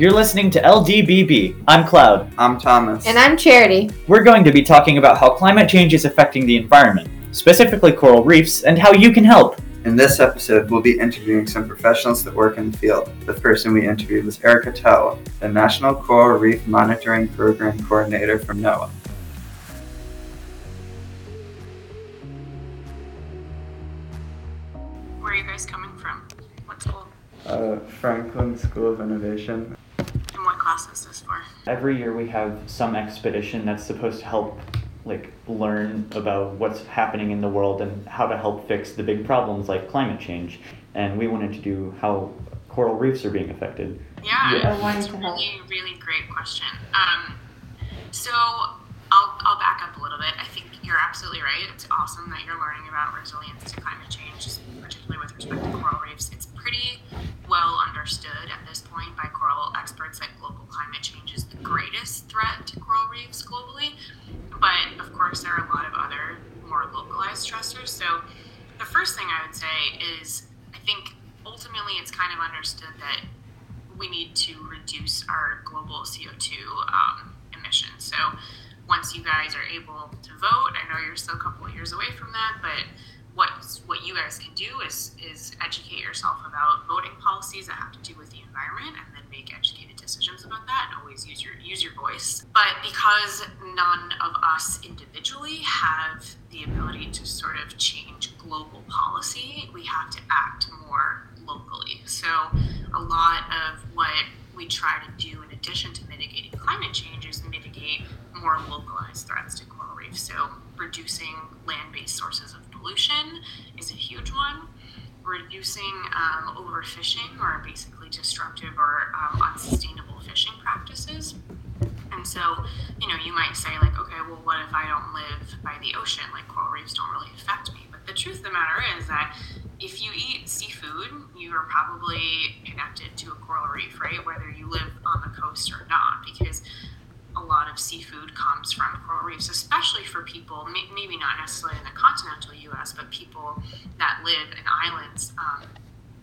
You're listening to LDBB. I'm Cloud. I'm Thomas. And I'm Charity. We're going to be talking about how climate change is affecting the environment, specifically coral reefs, and how you can help. In this episode, we'll be interviewing some professionals that work in the field. The person we interviewed was Erica Towle, the National Coral Reef Monitoring Program Coordinator from NOAA. Where are you guys coming from? What school? Uh, Franklin School of Innovation. And what class is this for? Every year we have some expedition that's supposed to help like learn about what's happening in the world and how to help fix the big problems like climate change. And we wanted to do how coral reefs are being affected. Yeah, Yeah. I wanted it's to a really, really great question. Um, so I'll, I'll back up a little bit. I think you're absolutely right. It's awesome that you're learning about resilience to climate change, particularly with respect to coral reefs. It's pretty well understood at this point by coral experts that global climate change is the greatest threat to coral reefs globally. But of course, there are a lot of other more localized stressors. So the first thing I would say is I think ultimately it's kind of understood that we need to reduce our global CO2 um, emissions. So once you guys are able to vote, I know you're still a couple of years away from that, but what what you guys can do is is educate yourself about voting policies that have to do with the environment, and then make educated decisions about that, and always use your use your voice. But because none of us individually have the ability to sort of change global policy, we have to act more locally. So a lot of what we try to do in addition to mitigating climate change is mitigate more localized threats to coral reefs. So reducing land-based sources of pollution is a huge one. Reducing um, overfishing or basically destructive or um, unsustainable fishing practices. And so, you know, you might say, like, okay, well, what if I don't live by the ocean? Like, coral reefs don't really affect me. But the truth of the matter is that if you eat seafood, you are probably connected to a coral reef, right? Whether you live on the coast or not, because a lot of seafood comes from coral reefs, especially for people, maybe not necessarily in the continental US, but people that live in islands. Um,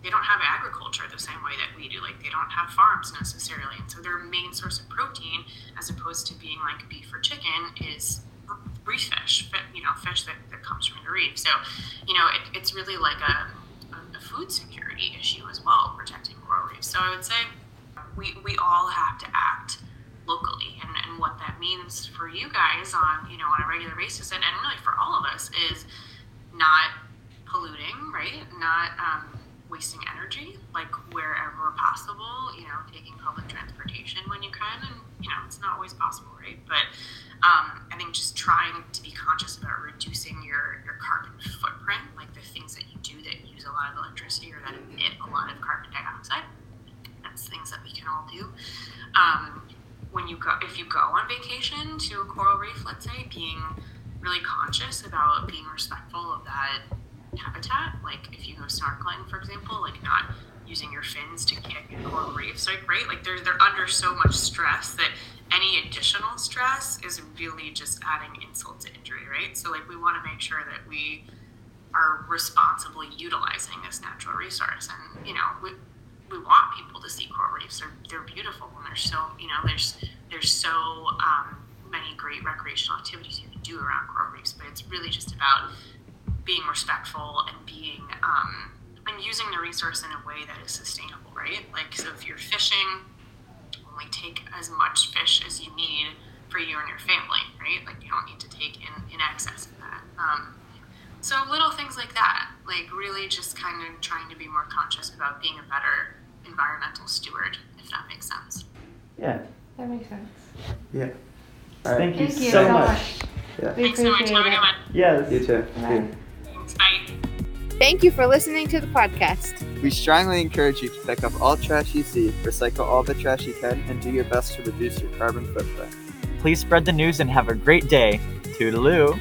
they don't have agriculture the same way that we do. Like they don't have farms necessarily, and so their main source of protein, as opposed to being like beef or chicken, is reef fish. fi- You know, fish that, that comes from the reef. So, you know, it, it's really like a, a, a food security issue as well, protecting coral reefs. So I would say we we all have to act locally, and, and what that means for you guys on you know on a regular basis, and, and really for all of us is not polluting, right? Not um, wasting energy, like wherever possible. You know, taking public transportation when you can, and you know, it's not always possible, right? But um, I think just trying to be conscious about reducing your your carbon footprint, like the things that you do that use a lot of electricity or that emit a lot of carbon dioxide. That's things that we can all do. Um, when you go, if you go on vacation to a coral reef, let's say, being really conscious about being respectful of that habitat. Like if you go snorkeling, for example, like not using your fins to kick coral reefs, like right, like they're they're under so much stress that any additional stress is really just adding insult to injury, right? So like we want to make sure that we are responsibly utilizing this natural resource, and you know we we want people to see coral reefs. They're they're beautiful, and there's so you know there's there's so um, many great recreational activities you can do around coral reefs. But it's really just about being respectful and being um, and using the resource in a way that is sustainable, right? Like so, if you're fishing, only take as much fish as you need for you and your family, right? Like you don't need to take in in excess of that. Um, so little things like that, like really just kind of trying to be more conscious about being a better environmental steward, if that makes sense. Yeah. That makes sense. Yeah. Thank you Thank you so so much. much. Yeah. We Thanks so much. appreciate Have a good one. Yes. You too. Bye. Thanks. Bye. Thank you for listening to the podcast. We strongly encourage you to pick up all trash you see, recycle all the trash you can, and do your best to reduce your carbon footprint. Please spread the news and have a great day. Toodaloo.